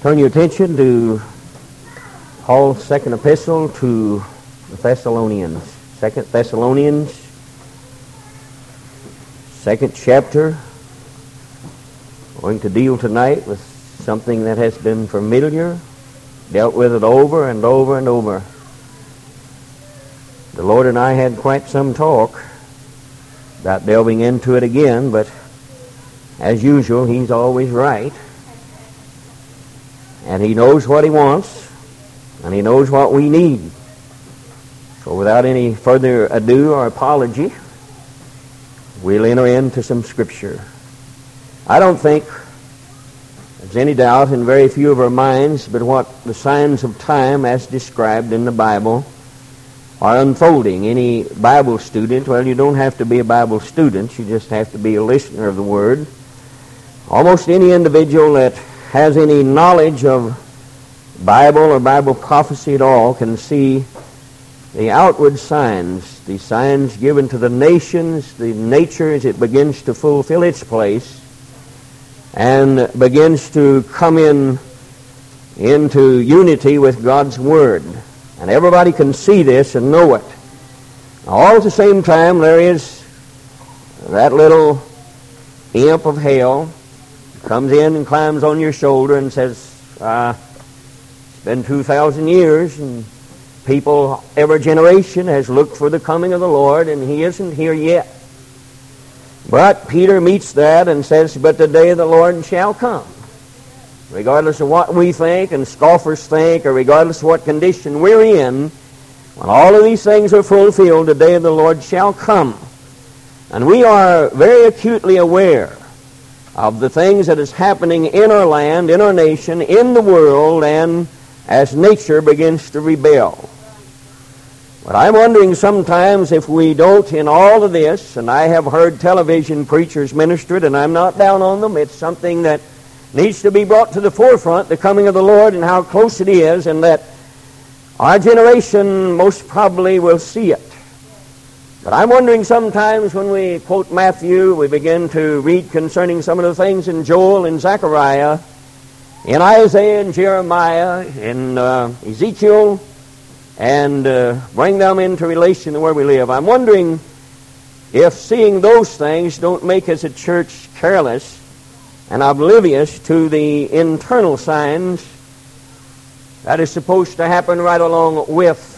Turn your attention to Paul's second epistle to the Thessalonians. Second Thessalonians, second chapter. We're going to deal tonight with something that has been familiar, dealt with it over and over and over. The Lord and I had quite some talk about delving into it again, but as usual, He's always right. And He knows what He wants, and He knows what we need. So without any further ado or apology, we'll enter into some Scripture. I don't think there's any doubt in very few of our minds but what the signs of time as described in the Bible are unfolding. Any Bible student, well, you don't have to be a Bible student, you just have to be a listener of the Word. Almost any individual that has any knowledge of Bible or Bible prophecy at all can see the outward signs, the signs given to the nations, the nature as it begins to fulfill its place and begins to come in into unity with God's Word. And everybody can see this and know it. All at the same time, there is that little imp of hell comes in and climbs on your shoulder and says, uh, It's been 2,000 years, and people, every generation has looked for the coming of the Lord, and He isn't here yet. But Peter meets that and says, But the day of the Lord shall come. Regardless of what we think and scoffers think, or regardless of what condition we're in, when all of these things are fulfilled, the day of the Lord shall come. And we are very acutely aware of the things that is happening in our land, in our nation, in the world, and as nature begins to rebel. But I'm wondering sometimes if we don't, in all of this, and I have heard television preachers minister it, and I'm not down on them, it's something that needs to be brought to the forefront, the coming of the Lord and how close it is, and that our generation most probably will see it. But I'm wondering sometimes when we quote Matthew, we begin to read concerning some of the things in Joel and Zechariah, in Isaiah and Jeremiah, in uh, Ezekiel, and uh, bring them into relation to where we live. I'm wondering if seeing those things don't make us a church careless and oblivious to the internal signs that is supposed to happen right along with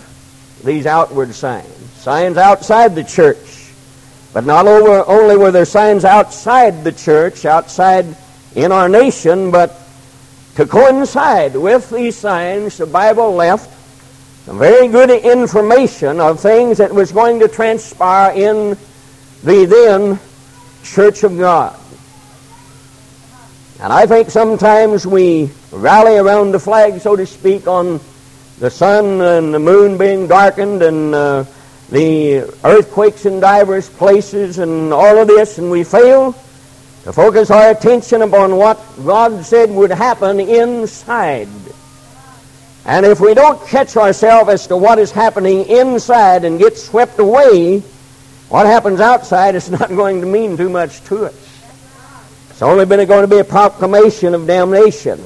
these outward signs signs outside the church. But not over, only were there signs outside the church, outside in our nation, but to coincide with these signs, the Bible left some very good information of things that was going to transpire in the then church of God. And I think sometimes we rally around the flag, so to speak, on the sun and the moon being darkened and uh, the earthquakes in divers places and all of this, and we fail to focus our attention upon what God said would happen inside. And if we don't catch ourselves as to what is happening inside and get swept away, what happens outside is not going to mean too much to us. It's only been going to be a proclamation of damnation.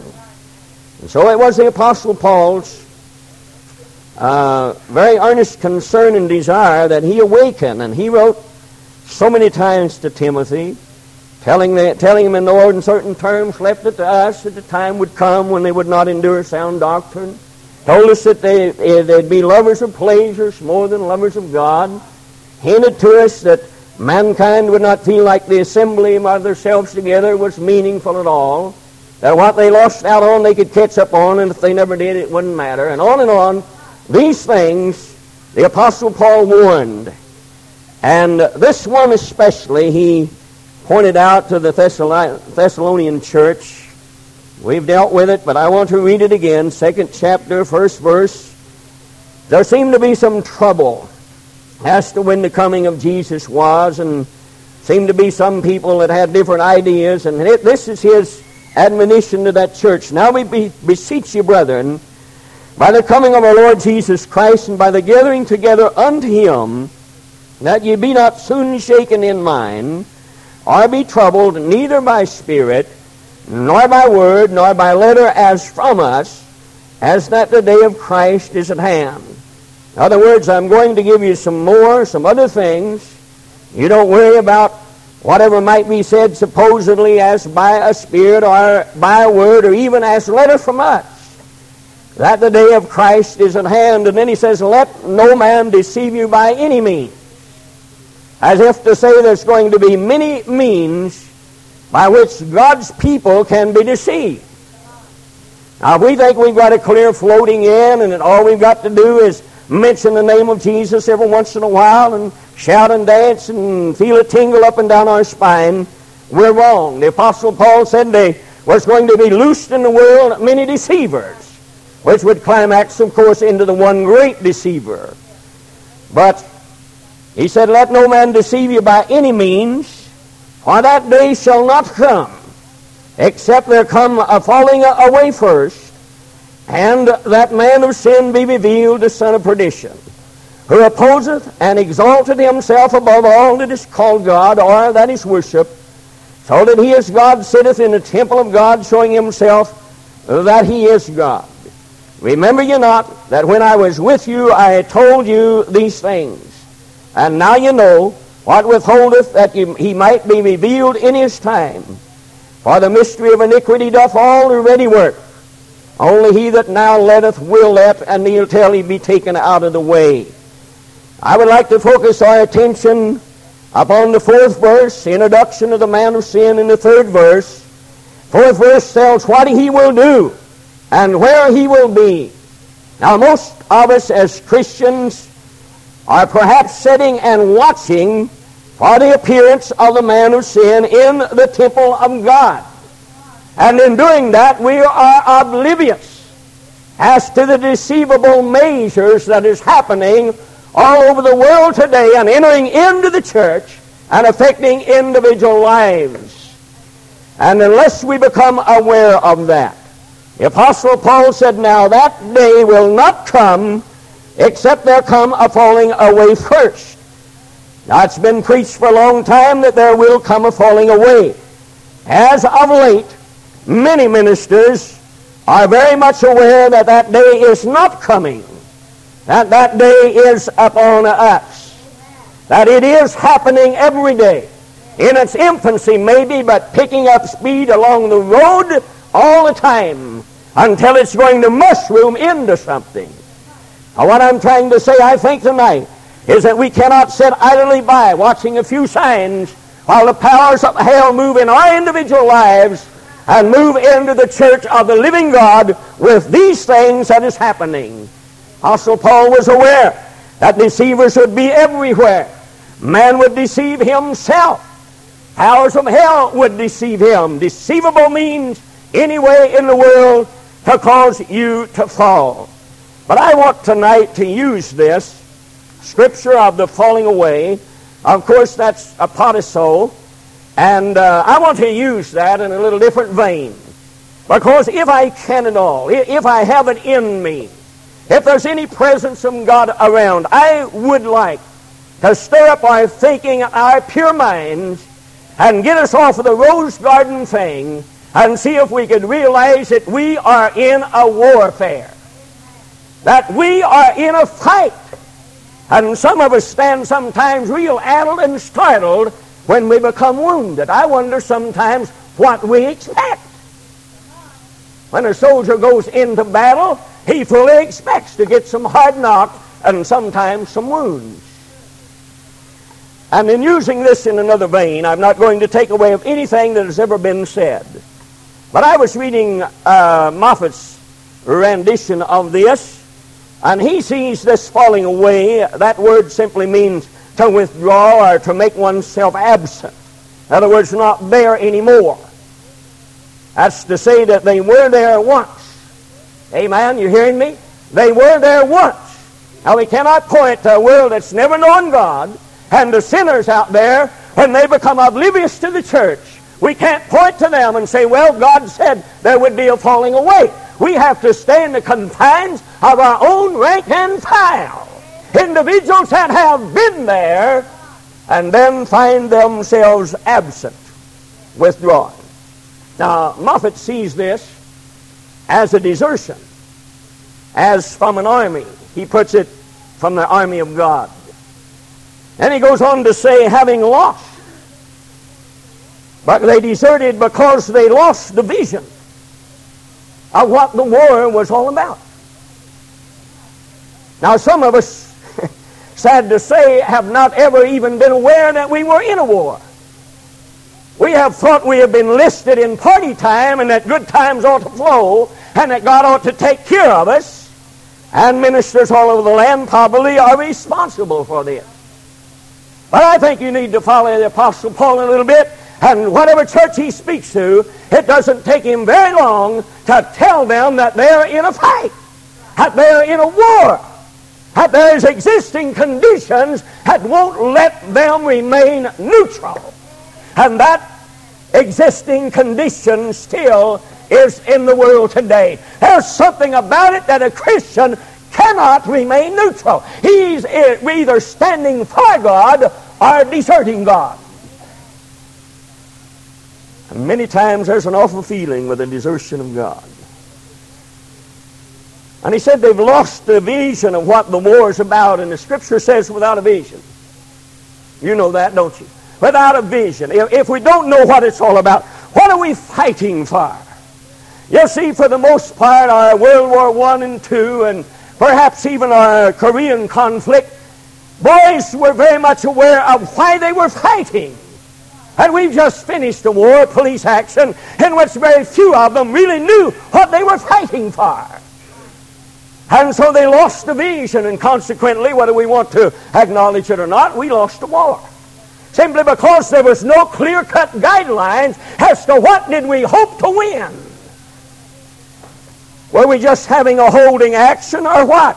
And so it was the Apostle Paul's uh, very earnest concern and desire that he awaken. And he wrote so many times to Timothy, telling, the, telling him in no uncertain terms, left it to us that the time would come when they would not endure sound doctrine. Told us that they, eh, they'd be lovers of pleasures more than lovers of God. Hinted to us that mankind would not feel like the assembly of themselves together was meaningful at all. That what they lost out on they could catch up on, and if they never did, it wouldn't matter. And on and on. These things the Apostle Paul warned. And this one especially, he pointed out to the Thessalonian church. We've dealt with it, but I want to read it again. Second chapter, first verse. There seemed to be some trouble as to when the coming of Jesus was, and seemed to be some people that had different ideas. And this is his admonition to that church. Now we beseech you, brethren, by the coming of our Lord Jesus Christ and by the gathering together unto him, that ye be not soon shaken in mind, or be troubled, neither by spirit, nor by word, nor by letter as from us, as that the day of Christ is at hand. In other words, I'm going to give you some more, some other things. You don't worry about whatever might be said supposedly as by a spirit or by a word or even as a letter from us. That the day of Christ is at hand. And then he says, Let no man deceive you by any means. As if to say there's going to be many means by which God's people can be deceived. Now, if we think we've got a clear floating in and that all we've got to do is mention the name of Jesus every once in a while and shout and dance and feel a tingle up and down our spine, we're wrong. The Apostle Paul said there was going to be loosed in the world many deceivers, which would climax, of course, into the one great deceiver. But he said, Let no man deceive you by any means, for that day shall not come, except there come a falling away first, and that man of sin be revealed, the son of perdition, who opposeth and exalteth himself above all that is called God, or that is worshipped, so that he as God sitteth in the temple of God, showing himself that he is God. Remember you not that when I was with you I told you these things. And now you know what withholdeth that he might be revealed in his time. For the mystery of iniquity doth all already work. Only he that now letteth will let, and he'll tell he be taken out of the way. I would like to focus our attention upon the fourth verse, introduction of the man of sin in the third verse. Fourth verse tells what he will do and where he will be. Now, most of us as Christians are perhaps sitting and watching for the appearance of the man of sin in the temple of God. And in doing that, we are oblivious as to the deceivable measures that is happening all over the world today and entering into the church and affecting individual lives. And unless we become aware of that, the Apostle Paul said, Now that day will not come except there come a falling away first. Now it's been preached for a long time that there will come a falling away. As of late, Many ministers are very much aware that that day is not coming, that that day is upon us, that it is happening every day. In its infancy, maybe, but picking up speed along the road all the time until it's going to mushroom into something. Now, what I'm trying to say, I think, tonight is that we cannot sit idly by watching a few signs while the powers of hell move in our individual lives and move into the church of the living God with these things that is happening. Apostle Paul was aware that deceivers would be everywhere. Man would deceive himself. Powers of hell would deceive him. Deceivable means any way in the world to cause you to fall. But I want tonight to use this scripture of the falling away. Of course, that's apotasso and uh, I want to use that in a little different vein. Because if I can at all, if I have it in me, if there's any presence of God around, I would like to stir up our thinking, our pure minds, and get us off of the rose garden thing and see if we can realize that we are in a warfare. That we are in a fight. And some of us stand sometimes real addled and startled when we become wounded. I wonder sometimes what we expect. When a soldier goes into battle, he fully expects to get some hard knocks and sometimes some wounds. And in using this in another vein, I'm not going to take away of anything that has ever been said. But I was reading uh, Moffatt's rendition of this, and he sees this falling away. That word simply means to withdraw or to make oneself absent. In other words, not there anymore. That's to say that they were there once. Amen? You hearing me? They were there once. Now we cannot point to a world that's never known God and the sinners out there when they become oblivious to the church. We can't point to them and say, well, God said there would be a falling away. We have to stay in the confines of our own rank and file individuals that have been there and then find themselves absent, withdrawn. Now, Moffatt sees this as a desertion, as from an army. He puts it from the army of God. And he goes on to say, having lost. But they deserted because they lost the vision of what the war was all about. Now, some of us, sad to say, have not ever even been aware that we were in a war. We have thought we have been listed in party time and that good times ought to flow and that God ought to take care of us. And ministers all over the land probably are responsible for this. But I think you need to follow the Apostle Paul a little bit. And whatever church he speaks to, it doesn't take him very long to tell them that they're in a fight, that they're in a war, that there's existing conditions that won't let them remain neutral. And that existing condition still is in the world today. There's something about it that a Christian cannot remain neutral. He's eh, either standing for God or deserting God. And many times there's an awful feeling with the desertion of God. And he said they've lost the vision of what the war is about, and the scripture says without a vision. You know that, don't you? Without a vision. If we don't know what it's all about, what are we fighting for? You see, for the most part, our World War One and Two, and perhaps even our Korean conflict, boys were very much aware of why they were fighting. And we've just finished a war, police action, in which very few of them really knew what they were fighting for. And so they lost the vision, and consequently, whether we want to acknowledge it or not, we lost the war. Simply because there was no clear-cut guidelines as to what did we hope to win. Were we just having a holding action or what?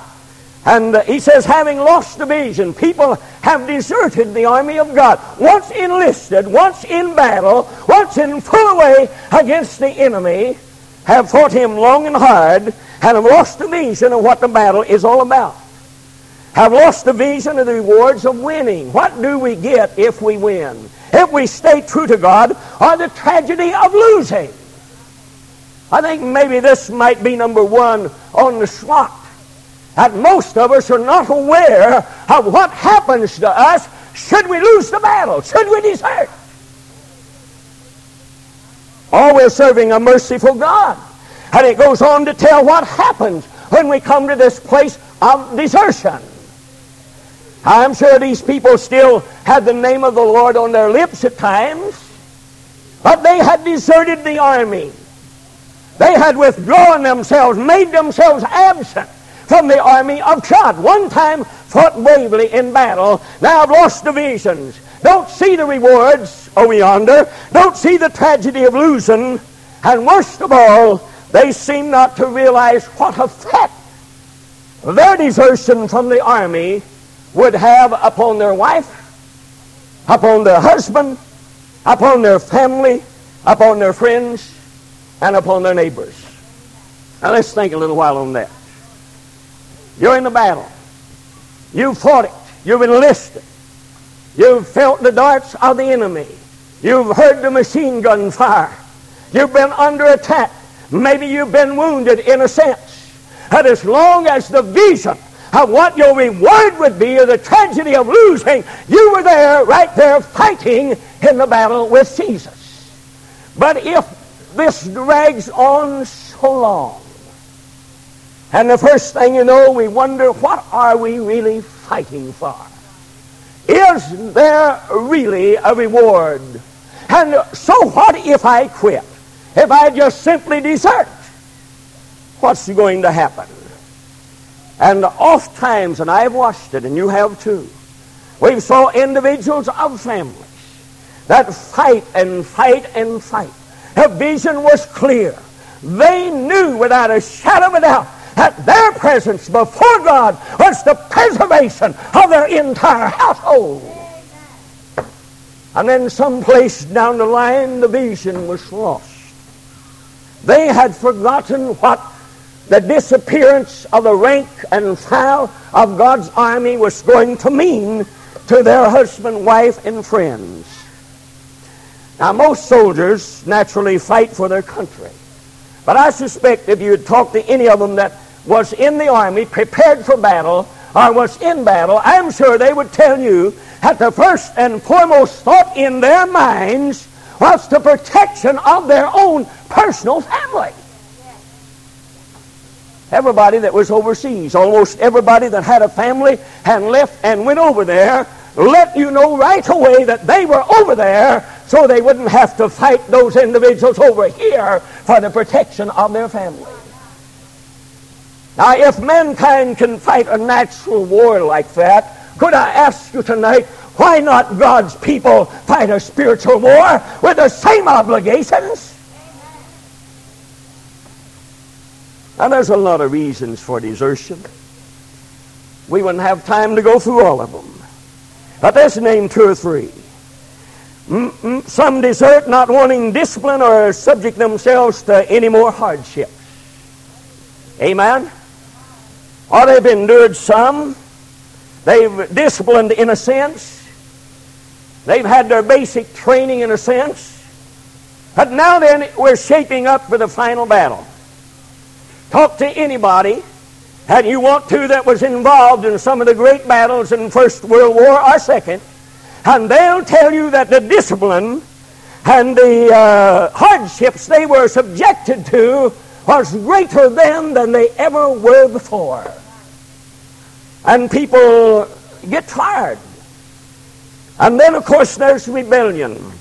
And uh, he says, having lost the vision, people have deserted the army of God. Once enlisted, once in battle, once in full away against the enemy, have fought him long and hard, and have lost the vision of what the battle is all about. Have lost the vision of the rewards of winning. What do we get if we win? If we stay true to God, or the tragedy of losing. I think maybe this might be number one on the slot that most of us are not aware of what happens to us should we lose the battle, should we desert. Oh, we're serving a merciful God. And it goes on to tell what happens when we come to this place of desertion. I'm sure these people still had the name of the Lord on their lips at times, but they had deserted the army. They had withdrawn themselves, made themselves absent from the army of God. One time fought bravely in battle, now I've lost divisions. Don't see the rewards over yonder. Don't see the tragedy of losing. And worst of all, they seem not to realize what effect their desertion from the army would have upon their wife, upon their husband, upon their family, upon their friends, and upon their neighbors. Now let's think a little while on that. You're in the battle. You've fought it. You've enlisted. You've felt the darts of the enemy. You've heard the machine gun fire. You've been under attack. Maybe you've been wounded in a sense. And as long as the vision of what your reward would be or the tragedy of losing, you were there, right there, fighting in the battle with Jesus. But if this drags on so long, and the first thing you know, we wonder, what are we really fighting for? Is there really a reward? And so what if I quit? If I just simply desert? What's going to happen? And oft times, and I've watched it, and you have too, we've saw individuals of families that fight and fight and fight. The vision was clear. They knew without a shadow of a doubt that their presence before God was the preservation of their entire household. And then someplace down the line, the vision was lost. They had forgotten what the disappearance of the rank and file of God's army was going to mean to their husband, wife, and friends. Now, most soldiers naturally fight for their country. But I suspect if you had talked to any of them that was in the army, prepared for battle, or was in battle, I'm sure they would tell you that the first and foremost thought in their minds was the protection of their own personal family. Everybody that was overseas, almost everybody that had a family and left and went over there, let you know right away that they were over there so they wouldn't have to fight those individuals over here for the protection of their family. Now, if mankind can fight a natural war like that, could I ask you tonight, why not God's people fight a spiritual war with the same obligations? Now, there's a lot of reasons for desertion. We wouldn't have time to go through all of them. But let's name two or three. Some desert not wanting discipline or subject themselves to any more hardship. Amen? Or they've endured some. They've disciplined in a sense. They've had their basic training in a sense. But now then, we're shaping up for the final battle. Talk to anybody and you want to that was involved in some of the great battles in First World War or Second, and they'll tell you that the discipline and the uh, hardships they were subjected to was greater then than they ever were before. And people get tired. And then, of course, there's rebellion.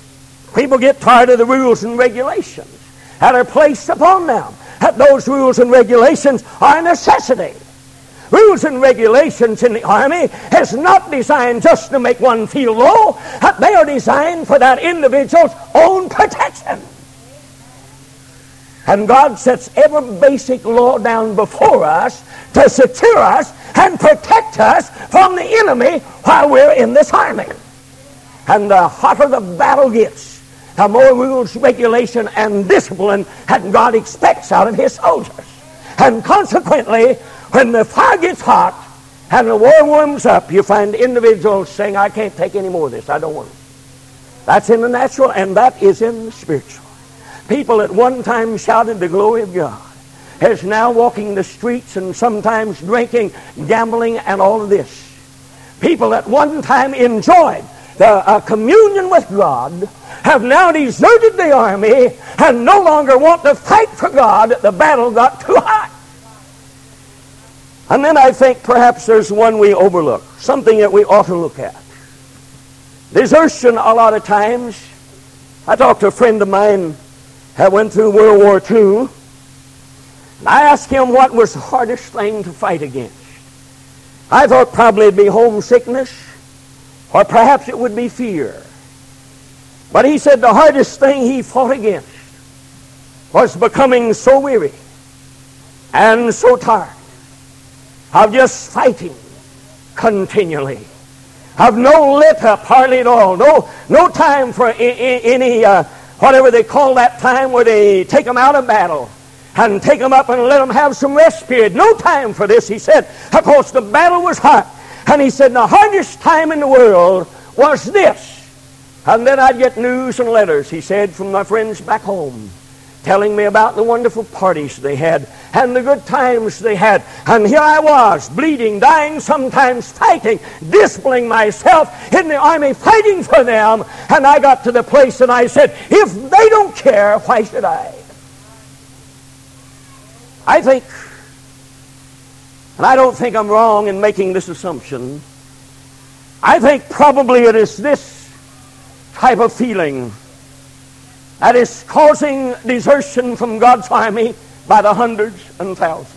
People get tired of the rules and regulations that are placed upon them that those rules and regulations are a necessity. Rules and regulations in the army is not designed just to make one feel low. They are designed for that individual's own protection. And God sets every basic law down before us to secure us and protect us from the enemy while we're in this army. And the hotter the battle gets, the more rules, regulation, and discipline that God expects out of His soldiers. And consequently, when the fire gets hot and the war warms up, you find individuals saying, I can't take any more of this. I don't want it. That's in the natural, and that is in the spiritual. People at one time shouted the glory of God is now walking the streets and sometimes drinking, gambling, and all of this. People at one time enjoyed the uh, communion with God have now deserted the army and no longer want to fight for God. The battle got too hot. And then I think perhaps there's one we overlook, something that we ought to look at. Desertion, a lot of times. I talked to a friend of mine that went through World War II. And I asked him what was the hardest thing to fight against. I thought probably it'd be homesickness or perhaps it would be fear. But he said the hardest thing he fought against was becoming so weary and so tired of just fighting continually. Of no let up hardly at all. No, no time for any, uh, whatever they call that time where they take them out of battle and take them up and let them have some rest period. No time for this, he said, because the battle was hot. And he said, the hardest time in the world was this. And then I'd get news and letters, he said, from my friends back home, telling me about the wonderful parties they had and the good times they had. And here I was, bleeding, dying, sometimes fighting, disciplining myself in the army, fighting for them. And I got to the place and I said, if they don't care, why should I? I think and I don't think I'm wrong in making this assumption. I think probably it is this type of feeling that is causing desertion from God's army by the hundreds and thousands.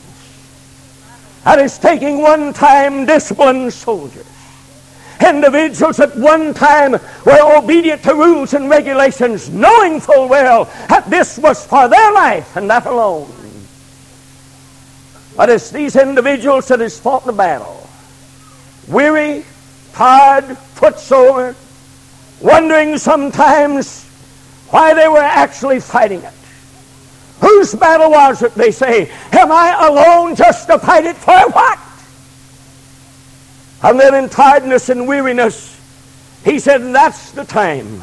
That is taking one time disciplined soldiers. Individuals at one time were obedient to rules and regulations, knowing full well that this was for their life and that alone. But it's these individuals that has fought the battle. Weary, tired, footsore, wondering sometimes why they were actually fighting it. Whose battle was it, they say? Am I alone just to fight it for what? And then in tiredness and weariness, He said, That's the time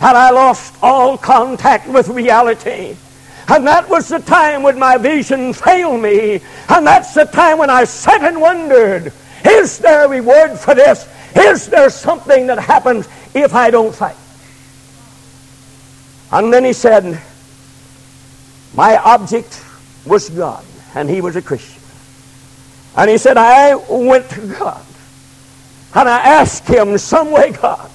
that I lost all contact with reality. And that was the time when my vision failed me. And that's the time when I sat and wondered, is there a reward for this? Is there something that happens if I don't fight? And then he said, my object was God, and he was a Christian. And he said, I went to God, and I asked him, some way, God,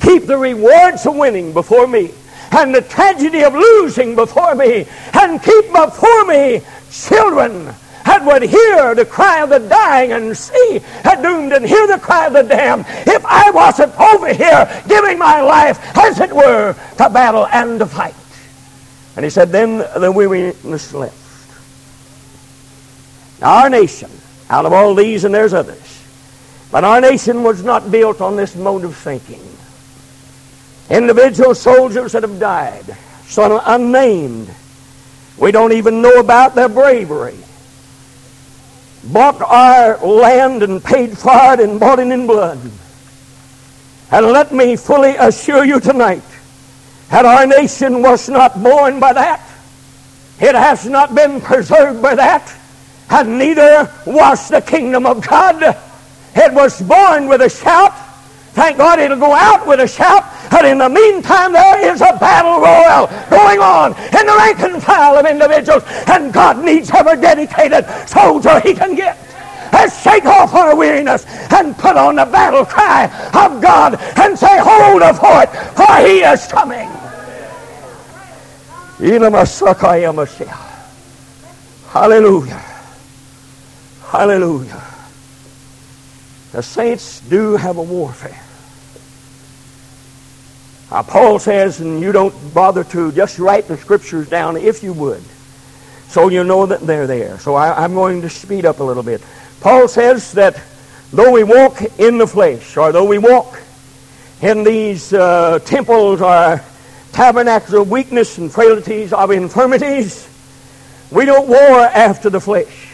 keep the rewards of winning before me and the tragedy of losing before me and keep before me children that would hear the cry of the dying and see the doomed and hear the cry of the damned if I wasn't over here giving my life, as it were, to battle and to fight. And he said, then the weariness left. Now, our nation, out of all these, and there's others, but our nation was not built on this mode of thinking. Individual soldiers that have died, some unnamed. We don't even know about their bravery. Bought our land and paid for it and bought it in blood. And let me fully assure you tonight that our nation was not born by that. It has not been preserved by that. And neither was the kingdom of God. It was born with a shout. Thank God it'll go out with a shout. But in the meantime, there is a battle royal going on in the rank and file of individuals, and God needs every dedicated soldier he can get. Let's shake off our weariness and put on the battle cry of God and say, Hold of it, for he is coming. Hallelujah. Hallelujah. The saints do have a warfare. Uh, Paul says, and you don't bother to just write the scriptures down if you would, so you know that they're there. So I, I'm going to speed up a little bit. Paul says that though we walk in the flesh, or though we walk in these uh, temples or tabernacles of weakness and frailties of infirmities, we don't war after the flesh.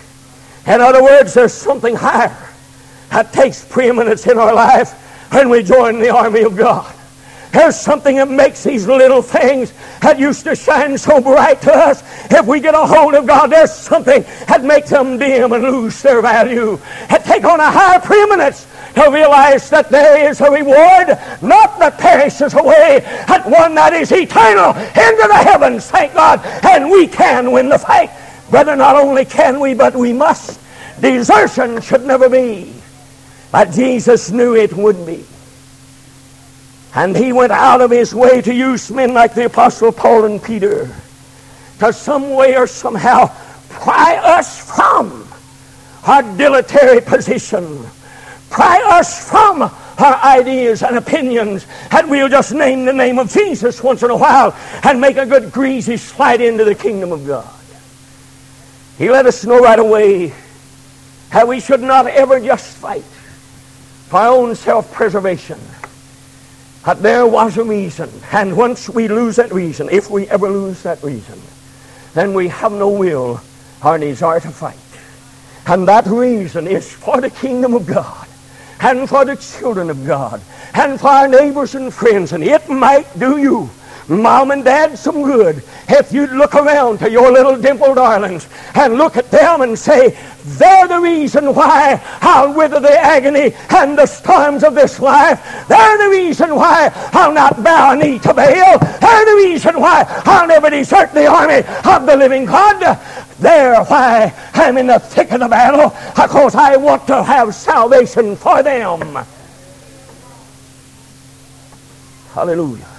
In other words, there's something higher that takes preeminence in our life when we join the army of God. There's something that makes these little things that used to shine so bright to us. If we get a hold of God, there's something that makes them dim and lose their value. And take on a higher preeminence to realize that there is a reward, not that perishes away, but one that is eternal into the heavens, thank God. And we can win the fight. Brother, not only can we, but we must. Desertion should never be. But Jesus knew it would be. And he went out of his way to use men like the Apostle Paul and Peter to some way or somehow pry us from our dilatory position, pry us from our ideas and opinions, and we'll just name the name of Jesus once in a while and make a good greasy slide into the kingdom of God. He let us know right away how we should not ever just fight for our own self preservation that there was a reason. And once we lose that reason, if we ever lose that reason, then we have no will or desire to fight. And that reason is for the kingdom of God and for the children of God and for our neighbors and friends. And it might do you mom and dad some good if you'd look around to your little dimpled darlings and look at them and say, they're the reason why I'll wither the agony and the storms of this life. They're the reason why I'll not bow a knee to Baal. They're the reason why I'll never desert the army of the living God. They're why I'm in the thick of the battle because I want to have salvation for them. Hallelujah.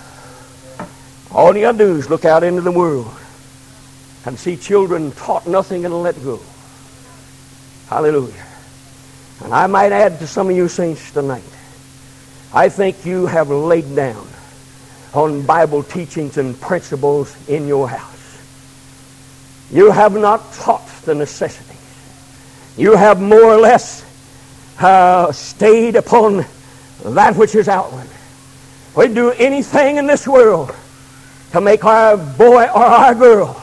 All you gotta do is look out into the world and see children taught nothing and let go. Hallelujah. And I might add to some of you saints tonight, I think you have laid down on Bible teachings and principles in your house. You have not taught the necessities. You have more or less uh, stayed upon that which is outward. We'd do anything in this world to make our boy or our girl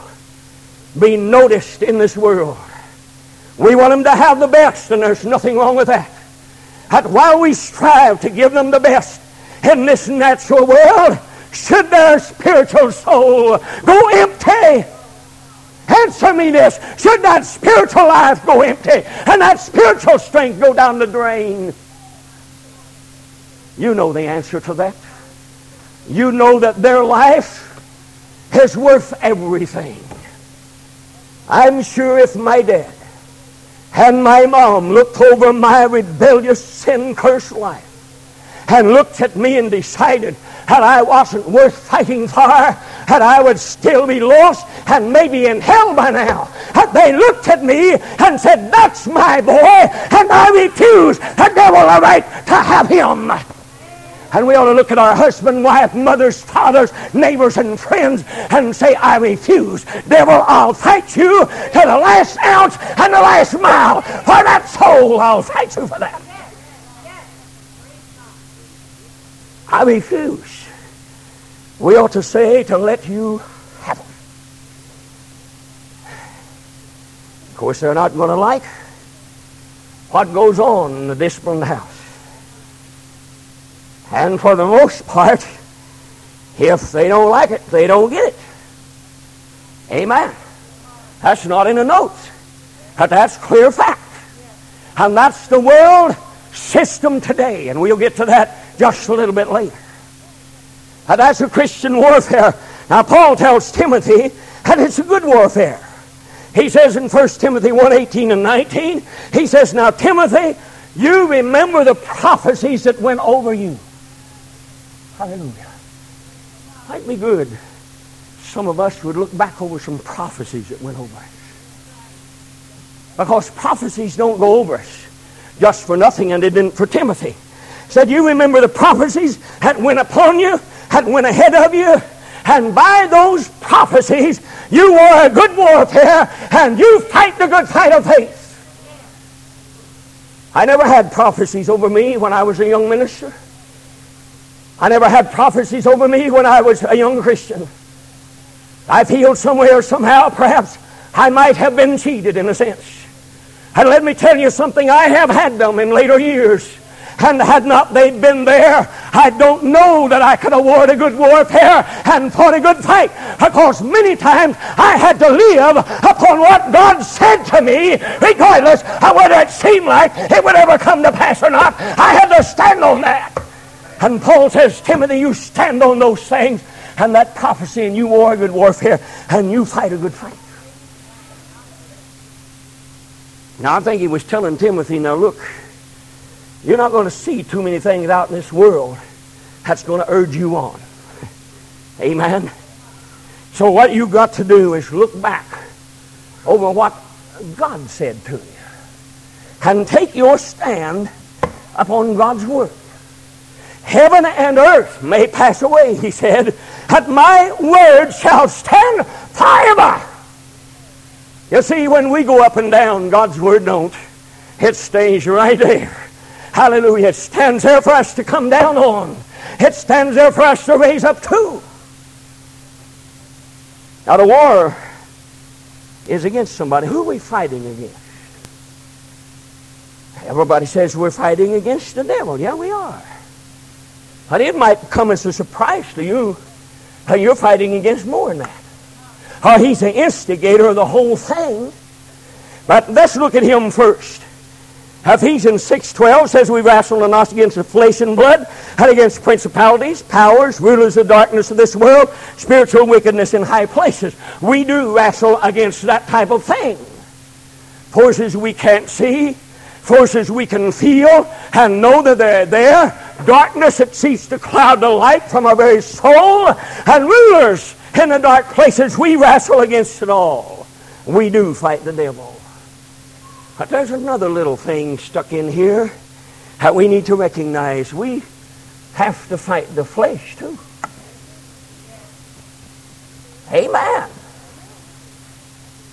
be noticed in this world. We want them to have the best, and there's nothing wrong with that. But while we strive to give them the best, in this natural world, should their spiritual soul go empty, answer me this, should that spiritual life go empty and that spiritual strength go down the drain? You know the answer to that. You know that their life is worth everything. I'm sure if my dad and my mom looked over my rebellious, sin cursed life and looked at me and decided that I wasn't worth fighting for, that I would still be lost and maybe in hell by now. That they looked at me and said, That's my boy, and I refuse the devil a right to have him. And we ought to look at our husband, wife, mothers, fathers, neighbors, and friends and say, I refuse. Devil, I'll fight you to the last ounce and the last mile. For that soul, I'll fight you for that. I refuse. We ought to say to let you have them. Of course, they're not going to like what goes on in the disciplined house. And for the most part, if they don't like it, they don't get it. Amen. That's not in the notes. But that's clear fact. And that's the world system today. And we'll get to that just a little bit later. And that's a Christian warfare. Now, Paul tells Timothy that it's a good warfare. He says in 1 Timothy 1 18 and 19, he says, Now, Timothy, you remember the prophecies that went over you. Hallelujah. Might be good. Some of us would look back over some prophecies that went over us. Because prophecies don't go over us just for nothing, and it didn't for Timothy. Said, You remember the prophecies that went upon you, that went ahead of you, and by those prophecies you were a good warfare, and you fight the good fight of faith. I never had prophecies over me when I was a young minister. I never had prophecies over me when I was a young Christian. I feel somewhere, somehow, perhaps I might have been cheated in a sense. And let me tell you something, I have had them in later years. And had not they been there, I don't know that I could have won a good warfare and fought a good fight. Because many times I had to live upon what God said to me, regardless of whether it seemed like it would ever come to pass or not. I had to stand on that. And Paul says, Timothy, you stand on those things and that prophecy, and you war a good warfare, and you fight a good fight. Now, I think he was telling Timothy, now look, you're not going to see too many things out in this world that's going to urge you on. Amen. So what you've got to do is look back over what God said to you and take your stand upon God's word. Heaven and earth may pass away, he said, but my word shall stand forever. You see, when we go up and down, God's word don't. It stays right there. Hallelujah. It stands there for us to come down on. It stands there for us to raise up to. Now, the war is against somebody. Who are we fighting against? Everybody says we're fighting against the devil. Yeah, we are. But it might come as a surprise to you you're fighting against more than that. Or he's the instigator of the whole thing. But let's look at him first. Ephesians 6.12 says we wrestle not against the flesh and blood, but against principalities, powers, rulers of darkness of this world, spiritual wickedness in high places. We do wrestle against that type of thing. Forces we can't see, forces we can feel and know that they're there, darkness that seeks to cloud the light from our very soul, and rulers in the dark places, we wrestle against it all. We do fight the devil. But there's another little thing stuck in here that we need to recognize. We have to fight the flesh too. Amen.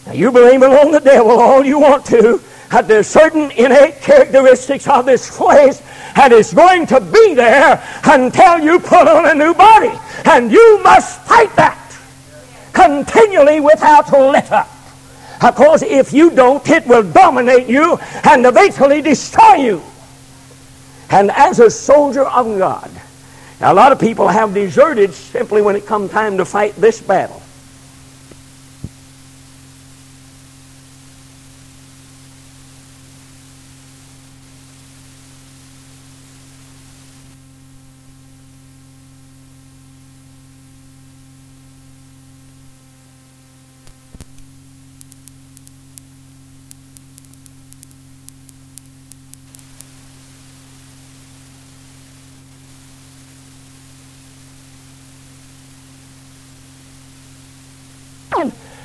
Now you blame it on the devil all you want to. That there's certain innate characteristics of this flesh and it's going to be there until you put on a new body. And you must fight that continually without let up. Because if you don't, it will dominate you and eventually destroy you. And as a soldier of God, Now, a lot of people have deserted simply when it come time to fight this battle.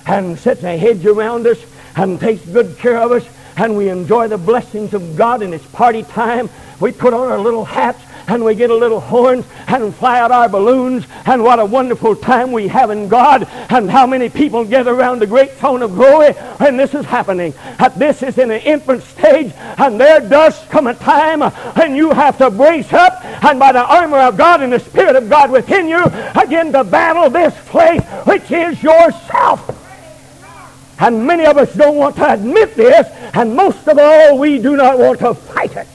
And sets a hedge around us and takes good care of us and we enjoy the blessings of God and it's party time. We put on our little hats and we get a little horns and fly out our balloons and what a wonderful time we have in God and how many people gather around the great throne of glory and this is happening. This is in an infant stage and there does come a time when you have to brace up and by the armor of God and the Spirit of God within you again to battle this place which is yourself. And many of us don't want to admit this, and most of all, we do not want to fight it.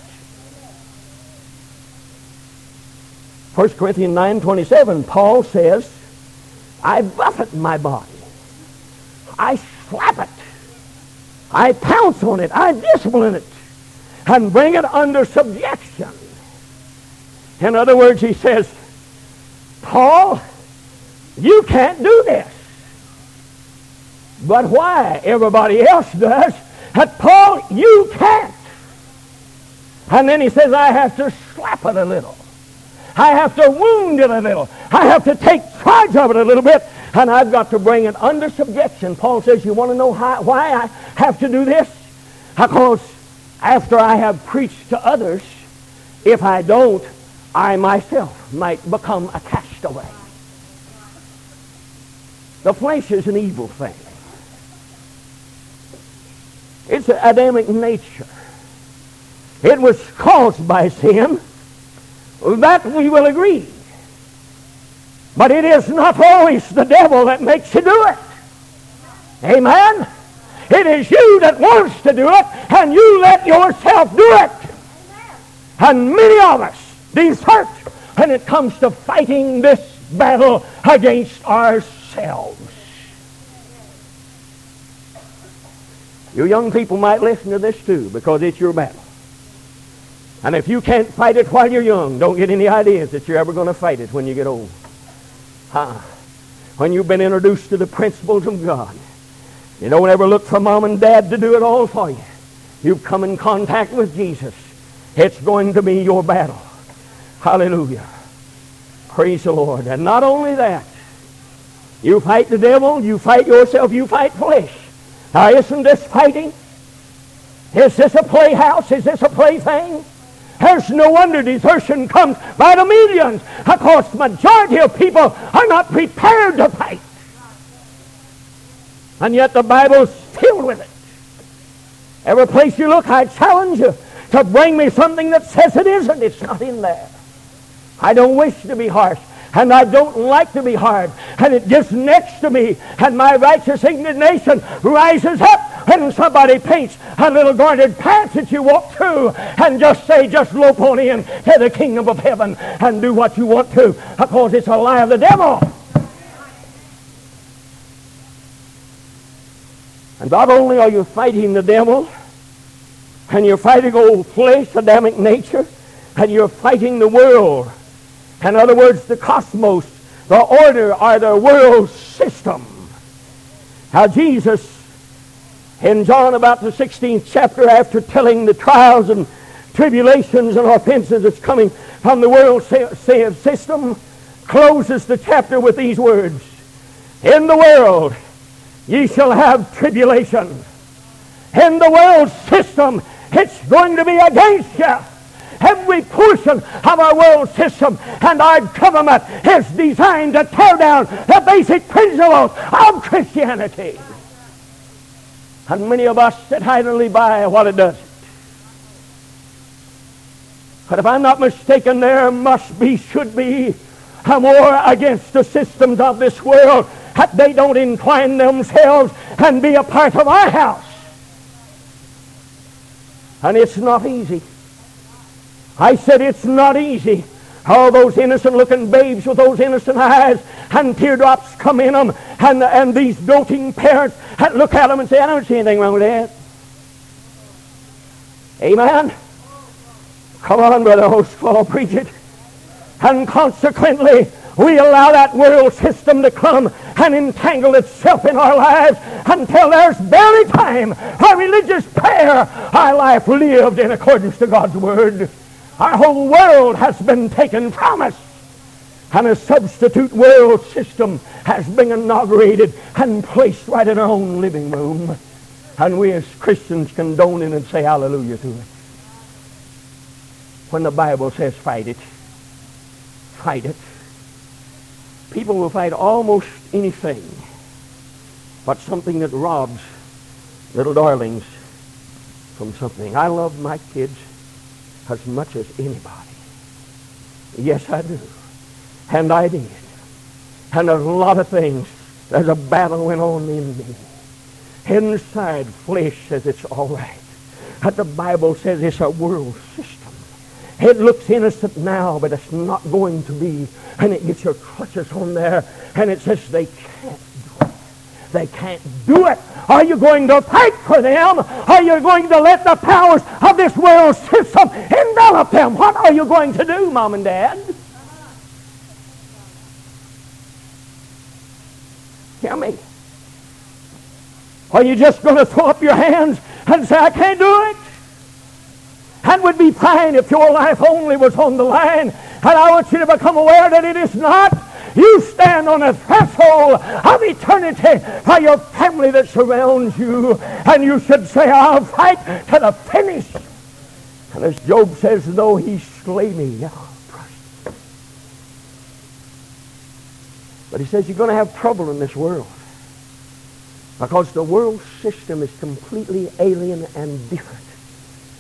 1 Corinthians 9 27, Paul says, I buffet my body. I slap it. I pounce on it. I discipline it. And bring it under subjection. In other words, he says, Paul, you can't do this. But why? Everybody else does. But Paul, you can't. And then he says, I have to slap it a little. I have to wound it a little. I have to take charge of it a little bit. And I've got to bring it under subjection. Paul says, you want to know how, why I have to do this? Because after I have preached to others, if I don't, I myself might become a castaway. The flesh is an evil thing. It's an Adamic nature. It was caused by sin. That we will agree. But it is not always the devil that makes you do it. Amen? It is you that wants to do it, and you let yourself do it. And many of us desert when it comes to fighting this battle against ourselves. You young people might listen to this too because it's your battle. And if you can't fight it while you're young, don't get any ideas that you're ever going to fight it when you get old. Huh? When you've been introduced to the principles of God, you don't ever look for mom and dad to do it all for you. You've come in contact with Jesus. It's going to be your battle. Hallelujah. Praise the Lord. And not only that, you fight the devil, you fight yourself, you fight flesh. Now, isn't this fighting? Is this a playhouse? Is this a plaything? There's no wonder desertion comes by the millions because the majority of people are not prepared to fight. And yet the Bible's filled with it. Every place you look, I challenge you to bring me something that says it isn't. It's not in there. I don't wish to be harsh and I don't like to be hard. And it gets next to me, and my righteous indignation rises up when somebody paints a little gartered path that you walk through and just say, just lope on in to the kingdom of heaven and do what you want to because it's a lie of the devil. And not only are you fighting the devil, and you're fighting old flesh, Adamic nature, and you're fighting the world in other words, the cosmos, the order, or the world system. How Jesus, in John about the 16th chapter, after telling the trials and tribulations and offenses that's coming from the world system, closes the chapter with these words. In the world ye shall have tribulation. In the world system, it's going to be against you every portion of our world system and our government is designed to tear down the basic principles of Christianity. And many of us sit idly by while it does it. But if I'm not mistaken, there must be, should be, a war against the systems of this world that they don't incline themselves and be a part of our house. And it's not easy. I said it's not easy All those innocent looking babes with those innocent eyes and teardrops come in them and, and these doting parents look at them and say, I don't see anything wrong with that. Amen. Come on, Brother Hostfall, preach it. And consequently, we allow that world system to come and entangle itself in our lives until there's barely time for religious prayer. Our life lived in accordance to God's Word. Our whole world has been taken from us. And a substitute world system has been inaugurated and placed right in our own living room. And we as Christians condone it and say hallelujah to it. When the Bible says fight it, fight it. People will fight almost anything but something that robs little darlings from something. I love my kids as much as anybody. Yes, I do. And I did. And there's a lot of things. There's a battle went on in me. Inside flesh says it's all right. But the Bible says it's a world system. It looks innocent now, but it's not going to be. And it gets your clutches on there, and it says they can't. They can't do it. Are you going to fight for them? Are you going to let the powers of this world system envelop them? What are you going to do, Mom and Dad? Tell me. Are you just going to throw up your hands and say, I can't do it? and would be fine if your life only was on the line. And I want you to become aware that it is not. You stand on the threshold of eternity by your family that surrounds you. And you should say, I'll fight to the finish. And as Job says, though he slay me, But he says you're going to have trouble in this world. Because the world system is completely alien and different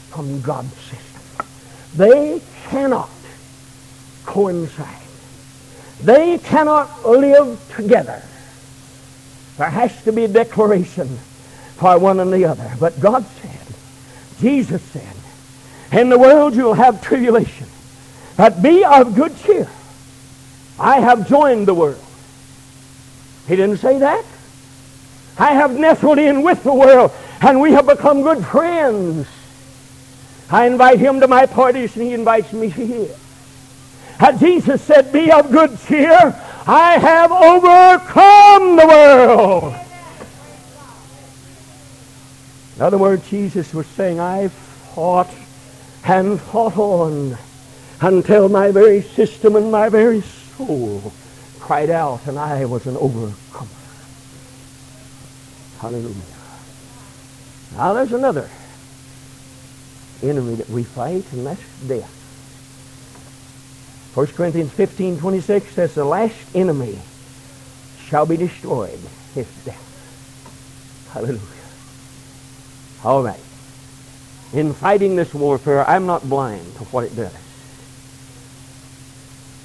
from God's system. They cannot coincide. They cannot live together. There has to be a declaration for one and the other. But God said, Jesus said, in the world you'll have tribulation. But be of good cheer. I have joined the world. He didn't say that. I have nestled in with the world, and we have become good friends. I invite him to my parties and he invites me to his. Jesus said, Be of good cheer. I have overcome the world. In other words, Jesus was saying, I fought and fought on until my very system and my very soul cried out, and I was an overcomer. Hallelujah. Now there's another enemy that we fight, and that's death. 1 Corinthians 15, 26 says, The last enemy shall be destroyed, is death. Hallelujah. All right. In fighting this warfare, I'm not blind to what it does.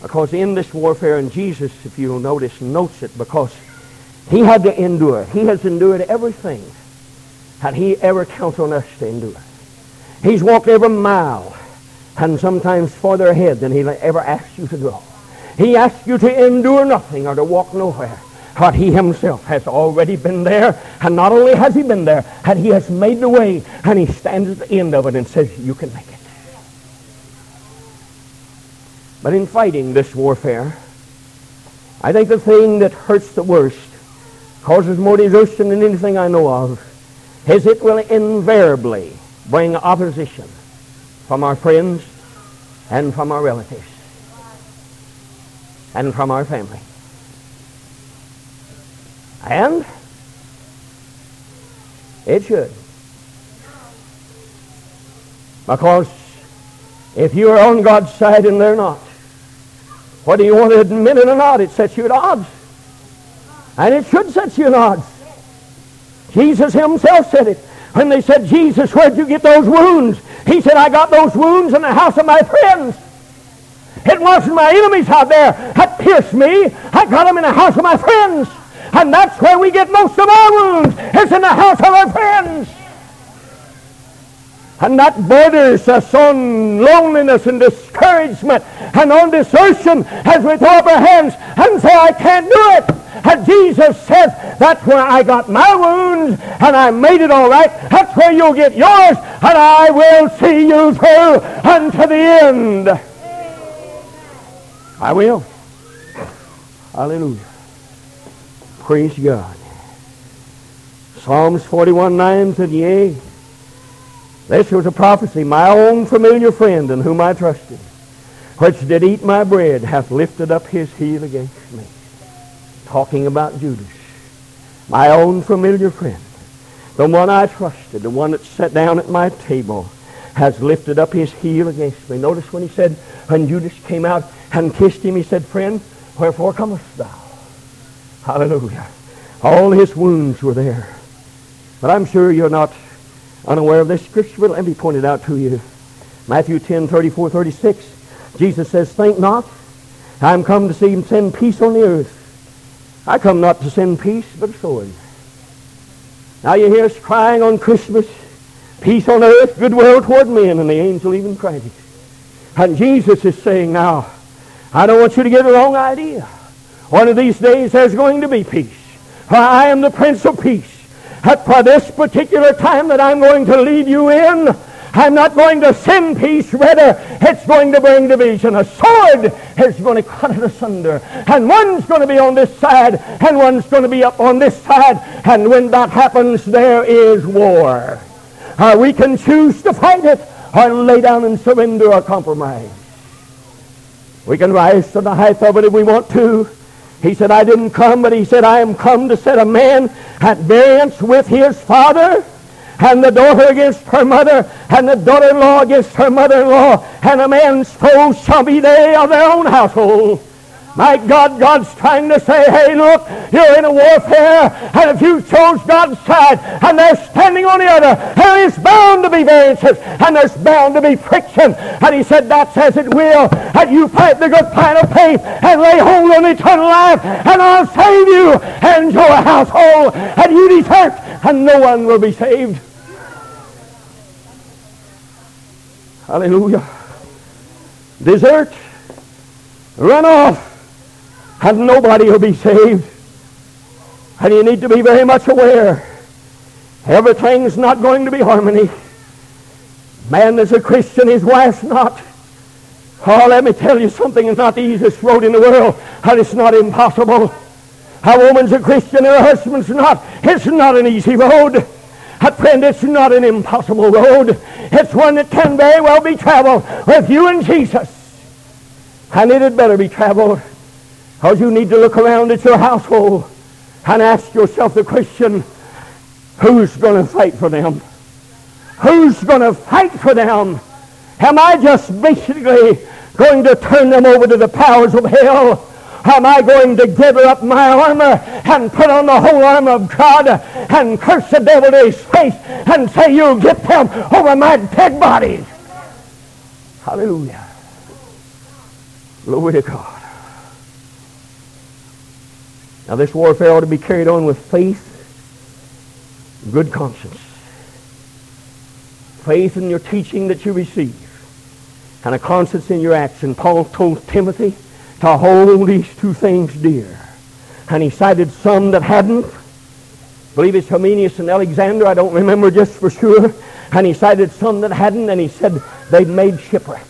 Because in this warfare, and Jesus, if you'll notice, notes it because he had to endure. He has endured everything that he ever counts on us to endure. He's walked every mile and sometimes further ahead than he ever asked you to go. He asks you to endure nothing or to walk nowhere. But he himself has already been there. And not only has he been there, and he has made the way. And he stands at the end of it and says, you can make it. But in fighting this warfare, I think the thing that hurts the worst, causes more desertion than anything I know of, is it will invariably bring opposition from our friends and from our relatives and from our family. And it should. Because if you are on God's side and they're not, whether you want to admit it or not, it sets you at odds. And it should set you at odds. Jesus himself said it. When they said, Jesus, where'd you get those wounds? He said, I got those wounds in the house of my friends. It wasn't my enemies out there that pierced me. I got them in the house of my friends. And that's where we get most of our wounds. It's in the house of our friends. And that borders us on loneliness and discouragement and on desertion as we throw up our hands and say, I can't do it. And Jesus says, that's where I got my wounds and I made it all right. That's where you'll get yours and I will see you through unto the end. I will. Hallelujah. Praise God. Psalms 41, 9 said, Yea, this was a prophecy. My own familiar friend in whom I trusted, which did eat my bread, hath lifted up his heel against me. Talking about Judas. My own familiar friend. The one I trusted, the one that sat down at my table, has lifted up his heel against me. Notice when he said, when Judas came out and kissed him, he said, Friend, wherefore comest thou? Hallelujah. All his wounds were there. But I'm sure you're not unaware of this scripture, let me point it out to you. Matthew 10, 34, 36. Jesus says, Think not, I'm come to see send peace on the earth. I come not to send peace, but a sword. Now you hear us crying on Christmas, peace on earth, goodwill toward men, and the angel even cried it. And Jesus is saying now, I don't want you to get the wrong idea. One of these days there's going to be peace. For I am the Prince of Peace that for this particular time that I'm going to lead you in, I'm not going to send peace, rather it's going to bring division. A sword is going to cut it asunder. And one's going to be on this side, and one's going to be up on this side. And when that happens, there is war. Uh, we can choose to fight it or lay down and surrender or compromise. We can rise to the height of it if we want to. He said, I didn't come, but he said, I am come to set a man at variance with his father, and the daughter against her mother, and the daughter-in-law against her mother-in-law, and a man's foes shall be they of their own household. My God, God's trying to say, hey, look, you're in a warfare, and if you chose God's side, and they're standing on the other, there is bound to be variances, and there's bound to be friction. And he said, that's as it will, and you fight the good fight of faith, and lay hold on eternal life, and I'll save you, and your household, and you desert, and no one will be saved. Hallelujah. Desert. Run off and nobody will be saved. And you need to be very much aware. Everything's not going to be harmony. Man is a Christian, his wife's not. Oh, let me tell you something. It's not the easiest road in the world, and it's not impossible. A woman's a Christian and her husband's not. It's not an easy road. A friend, it's not an impossible road. It's one that can very well be traveled with you and Jesus. And it had better be traveled because you need to look around at your household and ask yourself the question, who's going to fight for them? Who's going to fight for them? Am I just basically going to turn them over to the powers of hell? Am I going to gather up my armor and put on the whole armor of God and curse the devil to his face and say, you'll get them over my dead bodies? Hallelujah. Glory to God. Now, this warfare ought to be carried on with faith, good conscience. Faith in your teaching that you receive, and a conscience in your action. Paul told Timothy to hold these two things dear. And he cited some that hadn't. I believe it's Hymenaeus and Alexander. I don't remember just for sure. And he cited some that hadn't, and he said they'd made shipwreck.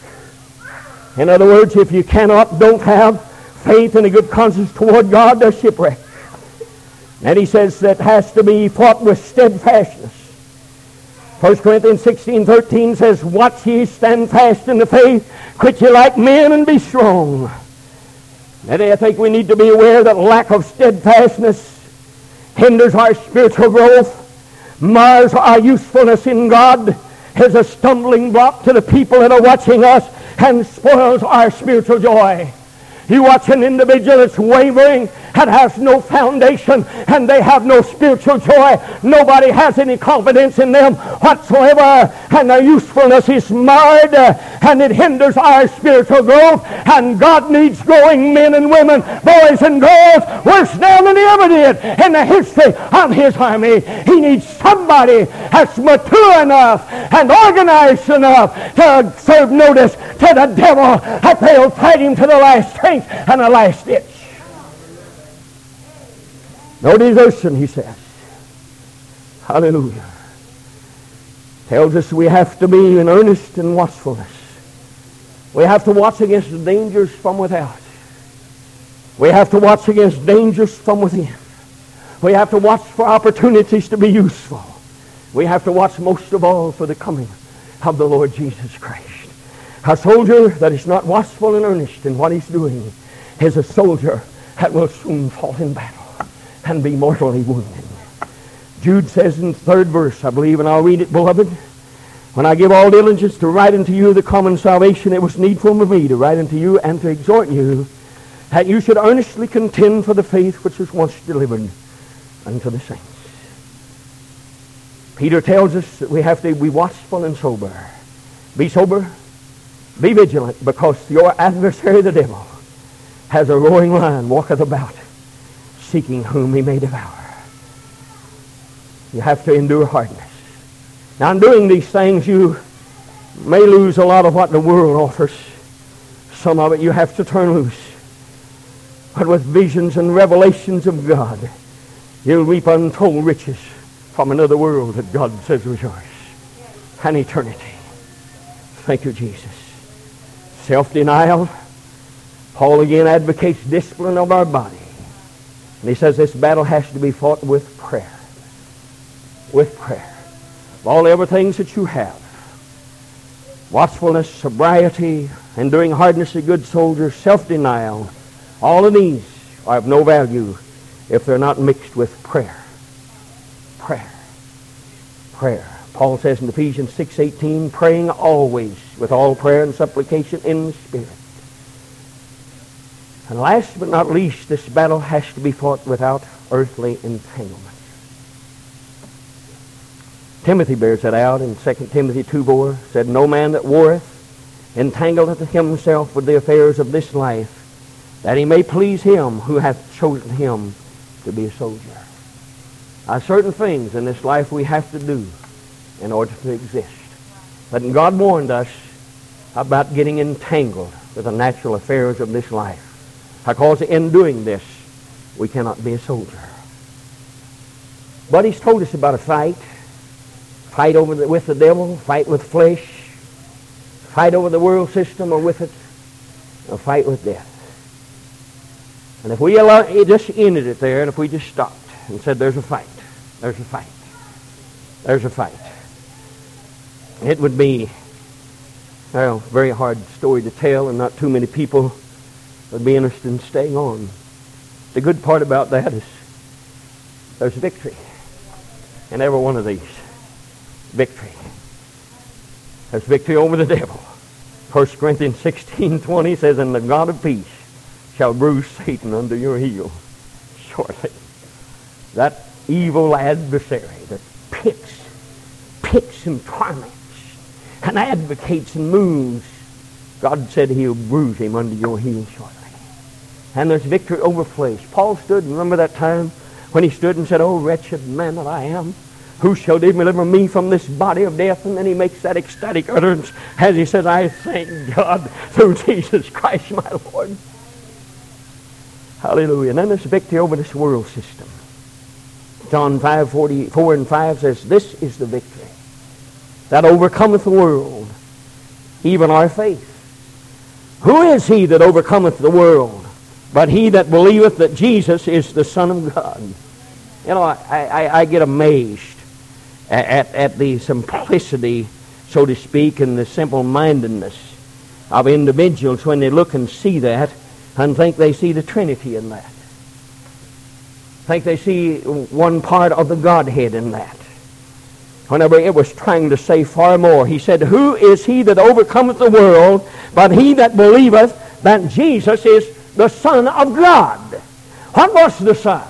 In other words, if you cannot, don't have, faith and a good conscience toward God, they're shipwrecked. And he says that has to be fought with steadfastness. 1 Corinthians 16, 13 says, Watch ye, stand fast in the faith, quit ye like men, and be strong. And I think we need to be aware that lack of steadfastness hinders our spiritual growth, mars our usefulness in God, is a stumbling block to the people that are watching us, and spoils our spiritual joy. You watch an individual that's wavering that has no foundation and they have no spiritual joy. Nobody has any confidence in them whatsoever and their usefulness is marred uh, and it hinders our spiritual growth and God needs growing men and women, boys and girls, worse now than he ever did in the history of his army. He needs somebody that's mature enough and organized enough to serve notice to the devil that they'll fight him to the last strength and the last ditch. No desertion, he says. Hallelujah. Tells us we have to be in earnest and watchfulness. We have to watch against dangers from without. We have to watch against dangers from within. We have to watch for opportunities to be useful. We have to watch most of all for the coming of the Lord Jesus Christ. A soldier that is not watchful and earnest in what he's doing is a soldier that will soon fall in battle and be mortally wounded. Jude says in the third verse, I believe, and I'll read it, beloved. When I give all diligence to write unto you the common salvation, it was needful of me to write unto you and to exhort you that you should earnestly contend for the faith which was once delivered unto the saints. Peter tells us that we have to be watchful and sober. Be sober, be vigilant, because your adversary, the devil, has a roaring lion, walketh about, seeking whom he may devour. You have to endure hardness. Now, in doing these things, you may lose a lot of what the world offers. Some of it you have to turn loose. But with visions and revelations of God, you'll reap untold riches from another world that God says was yours. An eternity. Thank you, Jesus. Self-denial. Paul again advocates discipline of our body. And he says this battle has to be fought with prayer. With prayer. Of all the other things that you have. Watchfulness, sobriety, enduring hardness a good soldier, self-denial, all of these are of no value if they're not mixed with prayer. Prayer. Prayer. Paul says in Ephesians 6.18, praying always with all prayer and supplication in the Spirit. And last but not least, this battle has to be fought without earthly entanglement. Timothy bears that out in 2 Timothy 2 4, said, No man that warreth entangleth himself with the affairs of this life, that he may please him who hath chosen him to be a soldier. Are certain things in this life we have to do in order to exist. But God warned us about getting entangled with the natural affairs of this life. Because in doing this, we cannot be a soldier. But he's told us about a fight. Fight over the, with the devil, fight with flesh, fight over the world system or with it, or fight with death. And if we allow, it just ended it there, and if we just stopped and said, there's a fight, there's a fight, there's a fight, it would be well, a very hard story to tell, and not too many people would be interested in staying on. The good part about that is there's victory in every one of these. Victory. There's victory over the devil. 1 Corinthians 16, 20 says, And the God of peace shall bruise Satan under your heel shortly. That evil adversary that picks, picks and torments and advocates and moves, God said he'll bruise him under your heel shortly. And there's victory over flesh. Paul stood, remember that time when he stood and said, Oh, wretched man that I am, who shall deliver me from this body of death? And then he makes that ecstatic utterance as he says, I thank God through Jesus Christ my Lord. Hallelujah. And then there's victory over this world system. John 5, 44 and 5 says, This is the victory that overcometh the world, even our faith. Who is he that overcometh the world? But he that believeth that Jesus is the Son of God. You know, I, I, I get amazed at, at, the simplicity, so to speak, and the simple-mindedness of individuals when they look and see that and think they see the Trinity in that. Think they see one part of the Godhead in that. Whenever it was trying to say far more, he said, Who is he that overcometh the world, but he that believeth that Jesus is the Son of God? What was the Son?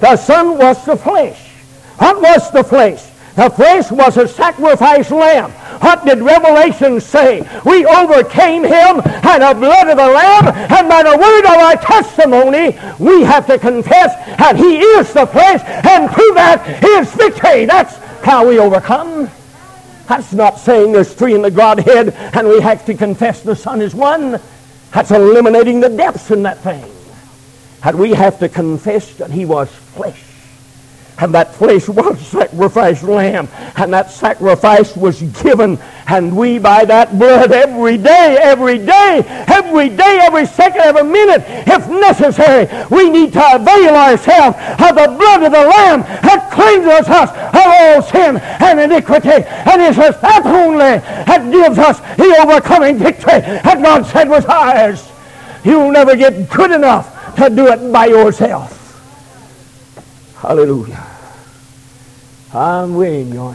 The Son was the flesh. What was the flesh? The flesh was a sacrificed lamb. What did Revelation say? We overcame him by the blood of the Lamb and by the word of our testimony. We have to confess that he is the flesh and prove that his victory. That's how we overcome. That's not saying there's three in the Godhead and we have to confess the Son is one. That's eliminating the depths in that thing. That we have to confess that he was flesh and that flesh was sacrificed lamb. And that sacrifice was given. And we, by that blood, every day, every day, every day, every second, every minute, if necessary, we need to avail ourselves of the blood of the Lamb that cleanses us of all sin and iniquity. And it's that only that gives us the overcoming victory that God said was ours. You'll never get good enough to do it by yourself. Hallelujah. I'm wearing you.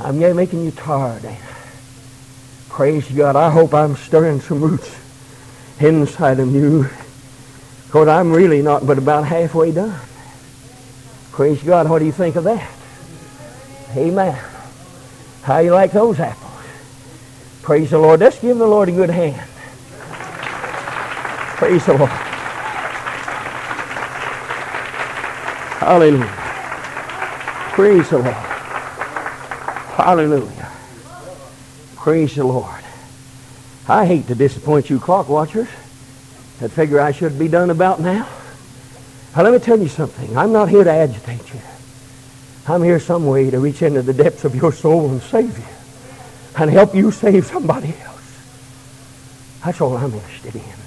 I'm making you tired. Eh? Praise God. I hope I'm stirring some roots inside of you. Because I'm really not but about halfway done. Praise God. What do you think of that? Amen. How you like those apples? Praise the Lord. Let's give the Lord a good hand. Praise the Lord. Hallelujah. Praise the Lord. Hallelujah. Praise the Lord. I hate to disappoint you clock watchers that figure I should be done about now. Now let me tell you something. I'm not here to agitate you. I'm here some way to reach into the depths of your soul and save you and help you save somebody else. That's all I'm interested in.